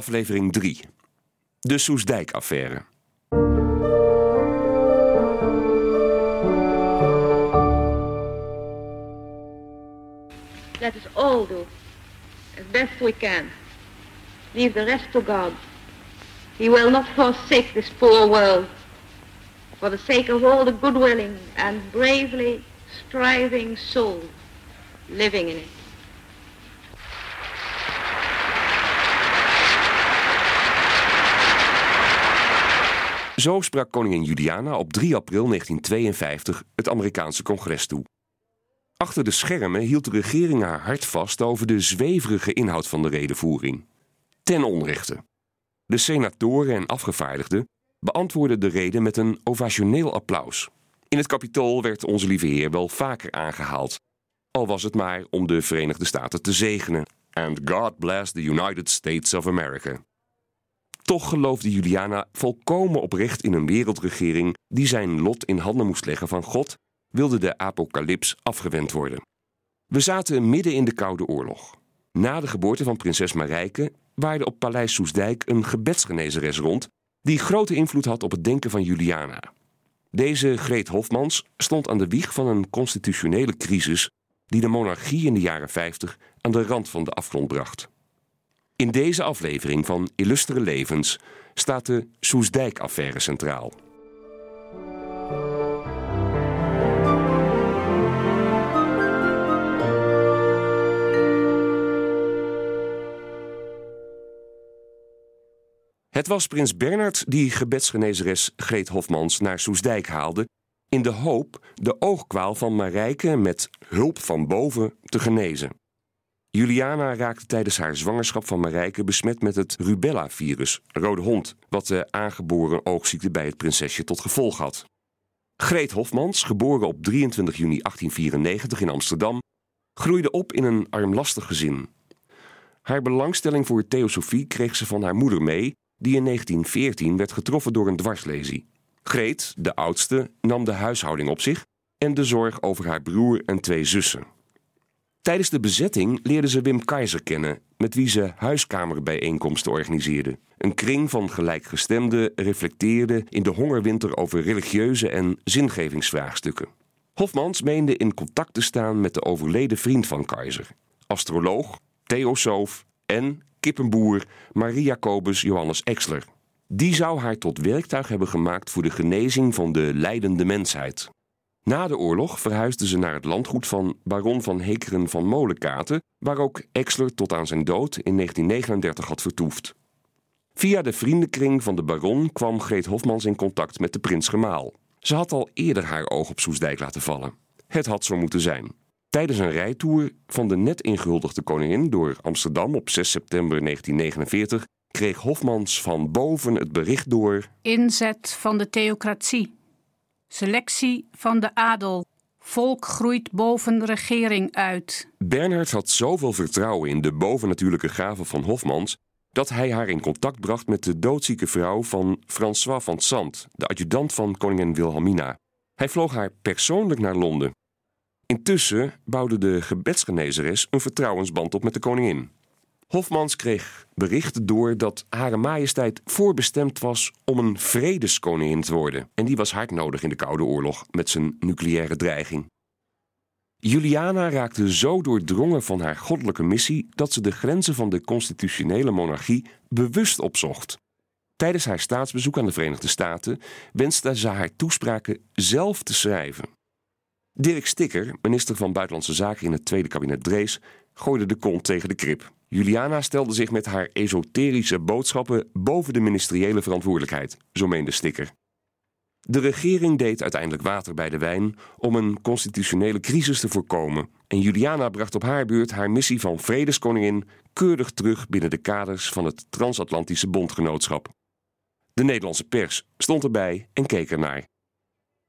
Aflevering 3. De Soesdijk-affaire. Let us all do as best we can. Leave the rest to God. He will not forsake this poor world for the sake of all the good-willing and bravely striving souls living in it. Zo sprak koningin Juliana op 3 april 1952 het Amerikaanse congres toe. Achter de schermen hield de regering haar hart vast over de zweverige inhoud van de redenvoering. Ten onrechte. De senatoren en afgevaardigden beantwoordden de reden met een ovationeel applaus. In het kapitool werd onze lieve heer wel vaker aangehaald, al was het maar om de Verenigde Staten te zegenen. And God bless the United States of America. Toch geloofde Juliana volkomen oprecht in een wereldregering die zijn lot in handen moest leggen van God, wilde de apocalyps afgewend worden. We zaten midden in de Koude Oorlog. Na de geboorte van prinses Marijke waarde op Paleis Soesdijk een gebedsgenezeres rond die grote invloed had op het denken van Juliana. Deze Greet Hofmans stond aan de wieg van een constitutionele crisis die de monarchie in de jaren 50 aan de rand van de afgrond bracht. In deze aflevering van Illustere Levens staat de Soesdijk-affaire centraal. Het was prins Bernard die gebedsgenezeres Greet Hofmans naar Soesdijk haalde, in de hoop de oogkwaal van Marijke met hulp van boven te genezen. Juliana raakte tijdens haar zwangerschap van Marijke besmet met het rubella-virus, rode hond, wat de aangeboren oogziekte bij het prinsesje tot gevolg had. Greet Hofmans, geboren op 23 juni 1894 in Amsterdam, groeide op in een armlastig gezin. Haar belangstelling voor theosofie kreeg ze van haar moeder mee, die in 1914 werd getroffen door een dwarslesie. Greet, de oudste, nam de huishouding op zich en de zorg over haar broer en twee zussen. Tijdens de bezetting leerde ze Wim Keizer kennen, met wie ze huiskamerbijeenkomsten organiseerde. Een kring van gelijkgestemden reflecteerde in de hongerwinter over religieuze en zingevingsvraagstukken. Hofmans meende in contact te staan met de overleden vriend van Keizer, astroloog, theosoof en kippenboer Marie Jacobus Johannes Exler. Die zou haar tot werktuig hebben gemaakt voor de genezing van de lijdende mensheid. Na de oorlog verhuisde ze naar het landgoed van baron van Hekeren van Molenkaten, waar ook Exler tot aan zijn dood in 1939 had vertoefd. Via de vriendenkring van de baron kwam Greet Hofmans in contact met de prins Gemaal. Ze had al eerder haar oog op Soesdijk laten vallen. Het had zo moeten zijn. Tijdens een rijtour van de net ingehuldigde koningin door Amsterdam op 6 september 1949 kreeg Hofmans van boven het bericht door. Inzet van de theocratie. Selectie van de adel. Volk groeit boven regering uit. Bernhard had zoveel vertrouwen in de bovennatuurlijke gaven van Hofmans dat hij haar in contact bracht met de doodzieke vrouw van François van Sant, de adjudant van koningin Wilhelmina. Hij vloog haar persoonlijk naar Londen. Intussen bouwde de gebedsgenezeres een vertrouwensband op met de koningin. Hofmans kreeg bericht door dat Hare Majesteit voorbestemd was om een vredeskoningin te worden. En die was hard nodig in de Koude Oorlog met zijn nucleaire dreiging. Juliana raakte zo doordrongen van haar goddelijke missie dat ze de grenzen van de constitutionele monarchie bewust opzocht. Tijdens haar staatsbezoek aan de Verenigde Staten wenste ze haar toespraken zelf te schrijven. Dirk Stikker, minister van Buitenlandse Zaken in het tweede kabinet Drees, gooide de kont tegen de krip. Juliana stelde zich met haar esoterische boodschappen boven de ministeriële verantwoordelijkheid, zo meende Stikker. De regering deed uiteindelijk water bij de wijn om een constitutionele crisis te voorkomen. En Juliana bracht op haar beurt haar missie van vredeskoningin keurig terug binnen de kaders van het transatlantische bondgenootschap. De Nederlandse pers stond erbij en keek ernaar.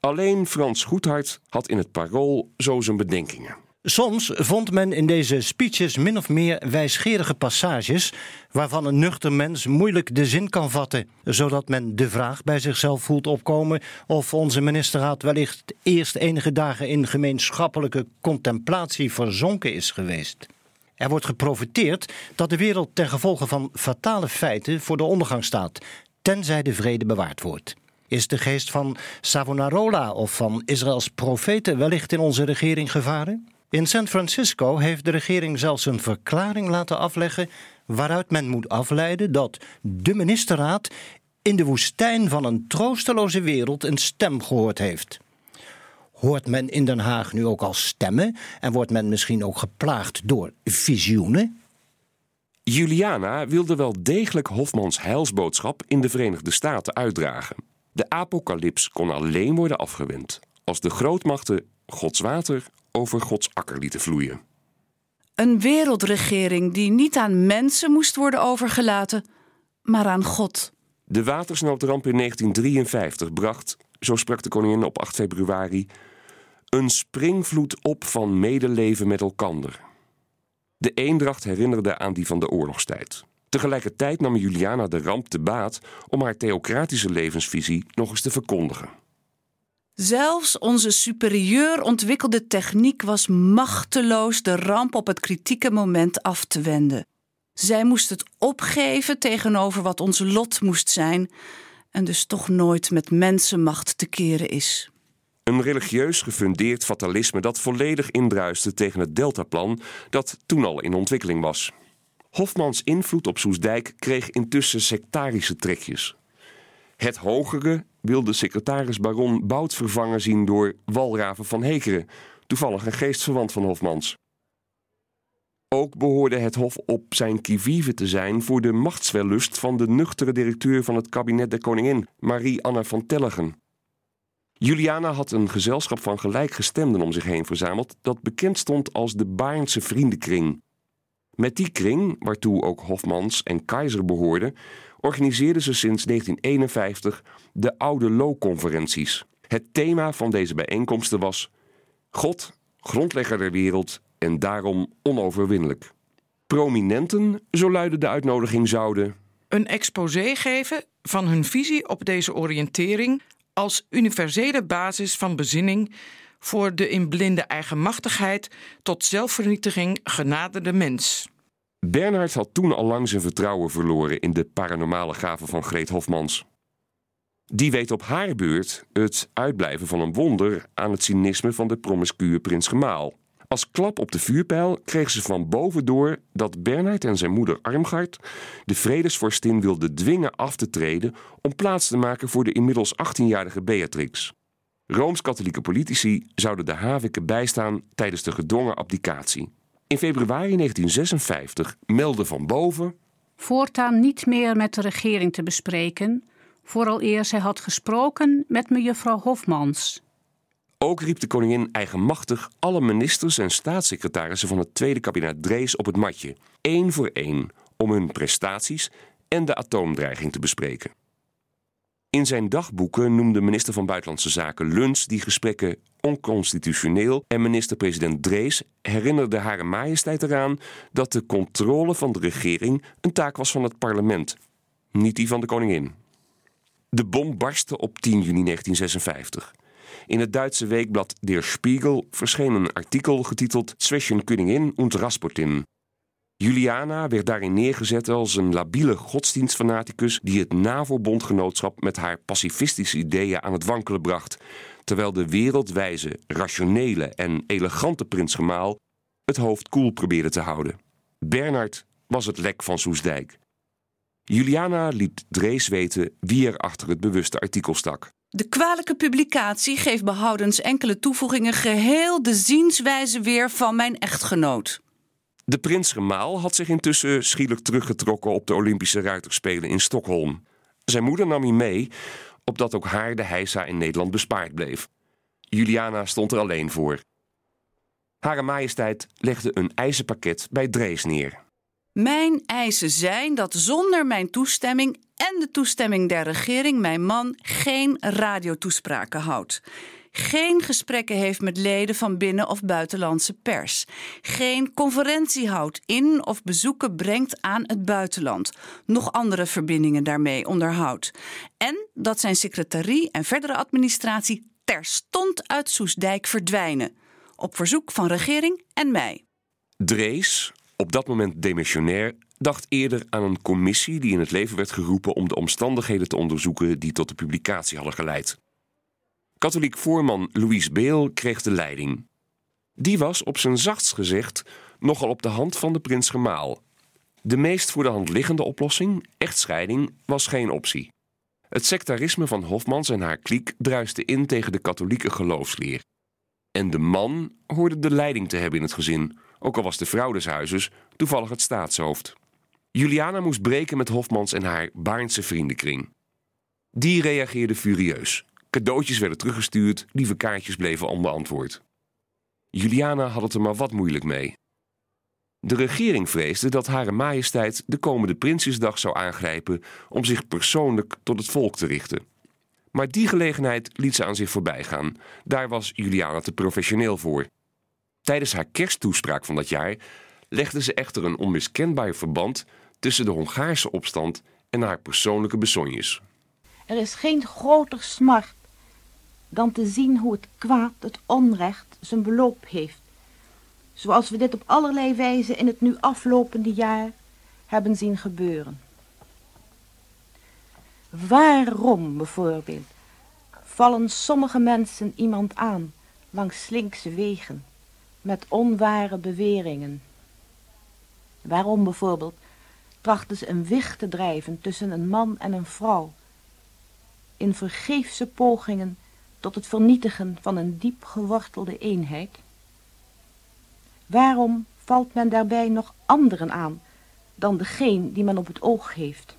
Alleen Frans Goedhart had in het parool zo zijn bedenkingen. Soms vond men in deze speeches min of meer wijsgerige passages waarvan een nuchter mens moeilijk de zin kan vatten, zodat men de vraag bij zichzelf voelt opkomen of onze ministerraad wellicht eerst enige dagen in gemeenschappelijke contemplatie verzonken is geweest. Er wordt geprofiteerd dat de wereld ten gevolge van fatale feiten voor de ondergang staat, tenzij de vrede bewaard wordt. Is de geest van Savonarola of van Israëls profeten wellicht in onze regering gevaren? In San Francisco heeft de regering zelfs een verklaring laten afleggen waaruit men moet afleiden dat de ministerraad in de woestijn van een troosteloze wereld een stem gehoord heeft. Hoort men in Den Haag nu ook al stemmen en wordt men misschien ook geplaagd door visioenen? Juliana wilde wel degelijk Hofmans heilsboodschap in de Verenigde Staten uitdragen. De apocalyps kon alleen worden afgewend als de grootmachten Gods water over Gods akker lieten vloeien. Een wereldregering die niet aan mensen moest worden overgelaten, maar aan God. De watersnoodramp in 1953 bracht, zo sprak de koningin op 8 februari, een springvloed op van medeleven met elkander. De eendracht herinnerde aan die van de oorlogstijd. Tegelijkertijd nam Juliana de ramp te baat om haar theocratische levensvisie nog eens te verkondigen. Zelfs onze superieur ontwikkelde techniek was machteloos de ramp op het kritieke moment af te wenden. Zij moest het opgeven tegenover wat ons lot moest zijn en dus toch nooit met mensenmacht te keren is. Een religieus gefundeerd fatalisme dat volledig indruiste tegen het Deltaplan dat toen al in ontwikkeling was. Hofmans invloed op Soesdijk kreeg intussen sectarische trekjes. Het hogere wilde secretaris baron Bout vervangen zien door Walraven van Hekeren, toevallig een geestverwant van Hofmans. Ook behoorde het Hof op zijn kivive te zijn voor de machtswellust van de nuchtere directeur van het kabinet der koningin, Marie-Anna van Tellegen. Juliana had een gezelschap van gelijkgestemden om zich heen verzameld dat bekend stond als de Baarnse Vriendenkring. Met die kring, waartoe ook Hofmans en Keizer behoorden, organiseerden ze sinds 1951 de Oude Lo-conferenties. Het thema van deze bijeenkomsten was God, grondlegger der wereld en daarom onoverwinnelijk. Prominenten, zo luidde de uitnodiging, zouden een exposé geven van hun visie op deze oriëntering als universele basis van bezinning voor de in blinde eigenmachtigheid tot zelfvernietiging genaderde mens. Bernhard had toen al lang zijn vertrouwen verloren in de paranormale gaven van Greet Hofmans. Die weet op haar beurt het uitblijven van een wonder aan het cynisme van de promiscue prins Gemaal. Als klap op de vuurpijl kreeg ze van boven door dat Bernhard en zijn moeder Armgard de vredesvorstin wilden dwingen af te treden om plaats te maken voor de inmiddels 18-jarige Beatrix. Rooms-katholieke politici zouden de Havike bijstaan tijdens de gedwongen abdicatie. In februari 1956 meldde van boven. Voortaan niet meer met de regering te bespreken, vooral eer zij had gesproken met mevrouw Hofmans. Ook riep de koningin eigenmachtig alle ministers en staatssecretarissen van het tweede kabinet Drees op het matje, één voor één, om hun prestaties en de atoomdreiging te bespreken. In zijn dagboeken noemde minister van Buitenlandse Zaken Luns die gesprekken onconstitutioneel en minister-president Drees herinnerde Hare Majesteit eraan dat de controle van de regering een taak was van het parlement, niet die van de koningin. De bom barstte op 10 juni 1956. In het Duitse weekblad Der Spiegel verscheen een artikel getiteld Zwischen Königin und Rasputin. Juliana werd daarin neergezet als een labiele godsdienstfanaticus die het NAVO-bondgenootschap met haar pacifistische ideeën aan het wankelen bracht, terwijl de wereldwijze, rationele en elegante prins Gemaal het hoofd koel probeerde te houden. Bernard was het lek van Soesdijk. Juliana liet Drees weten wie er achter het bewuste artikel stak. De kwalijke publicatie geeft behoudens enkele toevoegingen geheel de zienswijze weer van mijn echtgenoot. De prins Gemaal had zich intussen schielijk teruggetrokken op de Olympische Ruiterspelen in Stockholm. Zijn moeder nam hij mee, opdat ook haar de heisa in Nederland bespaard bleef. Juliana stond er alleen voor. Hare majesteit legde een ijzerpakket bij Drees neer. Mijn eisen zijn dat zonder mijn toestemming en de toestemming der regering mijn man geen radiotoespraken houdt. Geen gesprekken heeft met leden van binnen- of buitenlandse pers. Geen conferentie houdt in of bezoeken brengt aan het buitenland. Nog andere verbindingen daarmee onderhoudt. En dat zijn secretarie en verdere administratie terstond uit Soesdijk verdwijnen. Op verzoek van regering en mij. Drees, op dat moment demissionair, dacht eerder aan een commissie die in het leven werd geroepen om de omstandigheden te onderzoeken die tot de publicatie hadden geleid. Katholiek voorman Louise Beel kreeg de leiding. Die was op zijn zachtst gezegd nogal op de hand van de prins gemaal. De meest voor de hand liggende oplossing, echtscheiding, was geen optie. Het sectarisme van Hofmans en haar kliek druiste in tegen de katholieke geloofsleer. En de man hoorde de leiding te hebben in het gezin, ook al was de vrouw des huizes toevallig het staatshoofd. Juliana moest breken met Hofmans en haar Baarnse vriendenkring. Die reageerde furieus. Cadeautjes werden teruggestuurd, lieve kaartjes bleven onbeantwoord. Juliana had het er maar wat moeilijk mee. De regering vreesde dat Hare Majesteit de komende Prinsjesdag zou aangrijpen om zich persoonlijk tot het volk te richten. Maar die gelegenheid liet ze aan zich voorbij gaan. Daar was Juliana te professioneel voor. Tijdens haar kersttoespraak van dat jaar legde ze echter een onmiskenbaar verband tussen de Hongaarse opstand en haar persoonlijke besonjes. Er is geen groter smart dan te zien hoe het kwaad, het onrecht, zijn beloop heeft. Zoals we dit op allerlei wijze in het nu aflopende jaar hebben zien gebeuren. Waarom bijvoorbeeld vallen sommige mensen iemand aan langs slinkse wegen met onware beweringen? Waarom bijvoorbeeld trachten ze een wicht te drijven tussen een man en een vrouw in vergeefse pogingen tot het vernietigen van een diep gewortelde eenheid? Waarom valt men daarbij nog anderen aan dan degene die men op het oog heeft?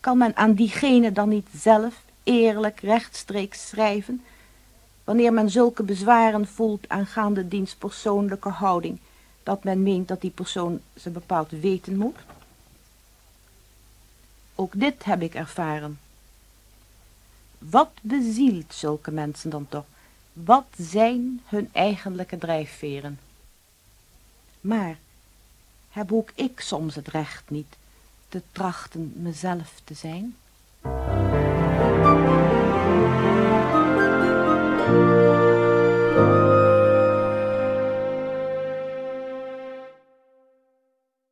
Kan men aan diegene dan niet zelf eerlijk rechtstreeks schrijven, wanneer men zulke bezwaren voelt aangaande diens persoonlijke houding, dat men meent dat die persoon ze bepaald weten moet? Ook dit heb ik ervaren. Wat bezielt zulke mensen dan toch? Wat zijn hun eigenlijke drijfveren? Maar heb ook ik soms het recht niet te trachten mezelf te zijn?